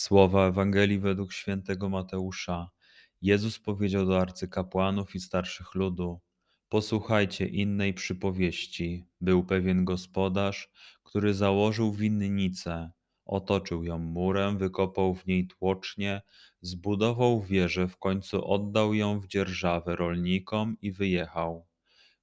Słowa Ewangelii według świętego Mateusza. Jezus powiedział do arcykapłanów i starszych ludu: Posłuchajcie innej przypowieści. Był pewien gospodarz, który założył winnicę, otoczył ją murem, wykopał w niej tłocznie, zbudował wieżę, w końcu oddał ją w dzierżawę rolnikom i wyjechał.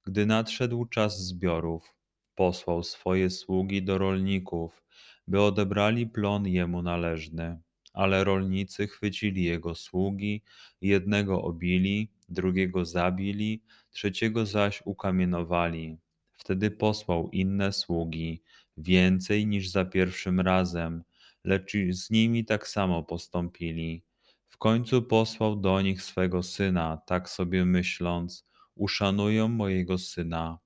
Gdy nadszedł czas zbiorów, posłał swoje sługi do rolników, by odebrali plon jemu należny. Ale rolnicy chwycili jego sługi, jednego obili, drugiego zabili, trzeciego zaś ukamienowali. Wtedy posłał inne sługi, więcej niż za pierwszym razem, lecz z nimi tak samo postąpili. W końcu posłał do nich swego syna, tak sobie myśląc: Uszanują mojego syna.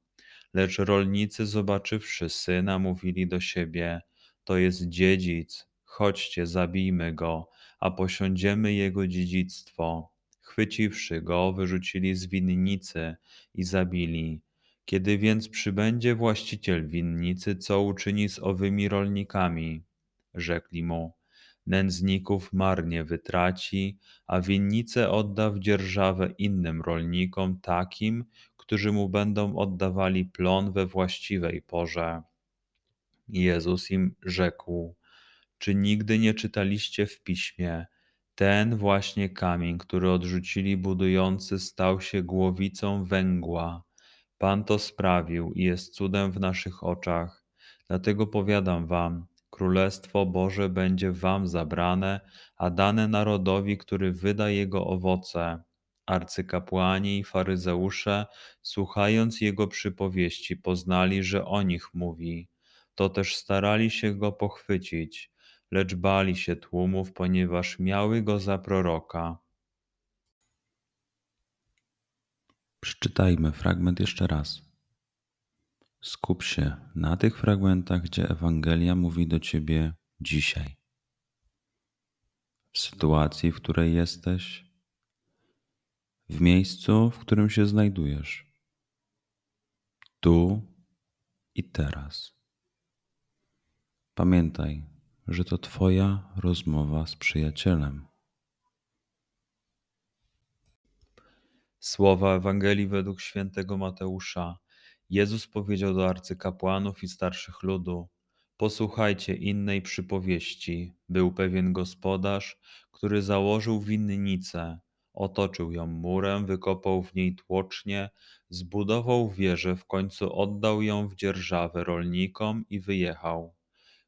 Lecz rolnicy, zobaczywszy syna, mówili do siebie: To jest dziedzic, chodźcie, zabijmy go, a posiądziemy jego dziedzictwo. Chwyciwszy go, wyrzucili z winnicy i zabili. Kiedy więc przybędzie właściciel winnicy, co uczyni z owymi rolnikami? Rzekli mu, nędzników marnie wytraci, a winnicę odda w dzierżawę innym rolnikom, takim, którzy mu będą oddawali plon we właściwej porze. Jezus im rzekł, czy nigdy nie czytaliście w piśmie, ten właśnie kamień, który odrzucili budujący, stał się głowicą węgła. Pan to sprawił i jest cudem w naszych oczach. Dlatego powiadam wam, Królestwo Boże będzie wam zabrane, a dane narodowi, który wyda jego owoce. Arcykapłani i faryzeusze, słuchając jego przypowieści, poznali, że o nich mówi. To też starali się go pochwycić lecz bali się tłumów, ponieważ miały go za proroka. Przeczytajmy fragment jeszcze raz. Skup się na tych fragmentach, gdzie Ewangelia mówi do ciebie dzisiaj. W sytuacji, w której jesteś, w miejscu, w którym się znajdujesz, tu i teraz. Pamiętaj, że to Twoja rozmowa z przyjacielem. Słowa Ewangelii według świętego Mateusza. Jezus powiedział do arcykapłanów i starszych ludu: Posłuchajcie innej przypowieści. Był pewien gospodarz, który założył winnicę, otoczył ją murem, wykopał w niej tłocznie, zbudował wieżę, w końcu oddał ją w dzierżawę rolnikom i wyjechał.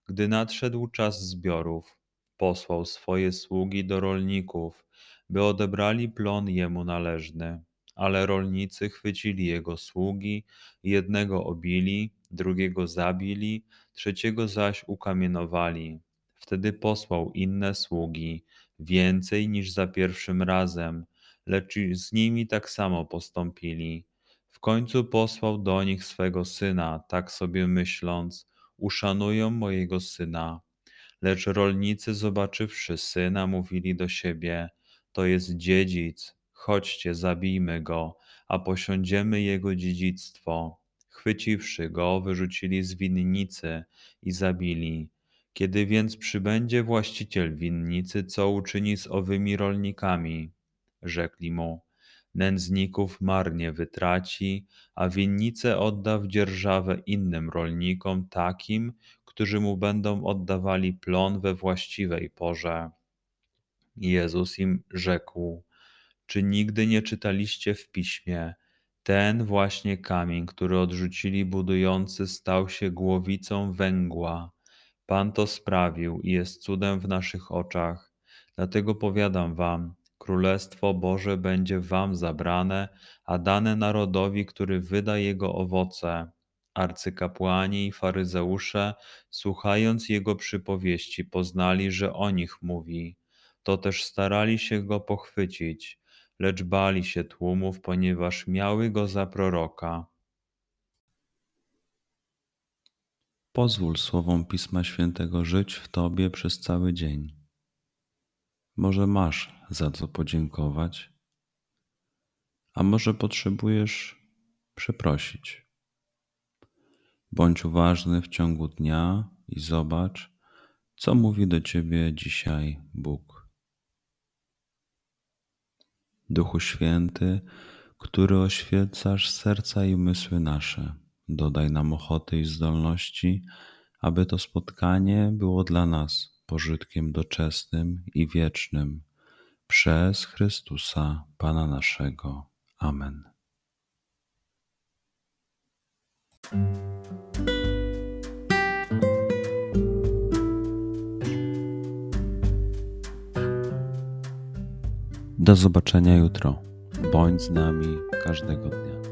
Gdy nadszedł czas zbiorów, posłał swoje sługi do rolników, by odebrali plon jemu należny. Ale rolnicy chwycili jego sługi, jednego obili, drugiego zabili, trzeciego zaś ukamienowali. Wtedy posłał inne sługi, więcej niż za pierwszym razem, lecz z nimi tak samo postąpili. W końcu posłał do nich swego syna, tak sobie myśląc: uszanują mojego syna. Lecz rolnicy, zobaczywszy syna, mówili do siebie: To jest dziedzic, chodźcie, zabijmy go, a posiądziemy jego dziedzictwo. Chwyciwszy go, wyrzucili z winnicy i zabili. Kiedy więc przybędzie właściciel winnicy, co uczyni z owymi rolnikami? Rzekli mu: nędzników marnie wytraci, a winnicę odda w dzierżawę innym rolnikom, takim, którzy mu będą oddawali plon we właściwej porze. Jezus im rzekł: Czy nigdy nie czytaliście w piśmie? Ten właśnie kamień, który odrzucili budujący, stał się głowicą węgła. Pan to sprawił i jest cudem w naszych oczach. Dlatego powiadam wam, Królestwo Boże będzie wam zabrane, a dane narodowi, który wyda jego owoce. Arcykapłani i faryzeusze, słuchając jego przypowieści, poznali, że o nich mówi. To też starali się go pochwycić, lecz bali się tłumów, ponieważ miały go za proroka. Pozwól słowom Pisma Świętego żyć w Tobie przez cały dzień. Może masz za co podziękować, a może potrzebujesz przeprosić. Bądź uważny w ciągu dnia i zobacz, co mówi do Ciebie dzisiaj Bóg. Duchu Święty, który oświecasz serca i umysły nasze, dodaj nam ochoty i zdolności, aby to spotkanie było dla nas pożytkiem doczesnym i wiecznym przez Chrystusa Pana naszego. Amen. Do zobaczenia jutro. Bądź z nami każdego dnia.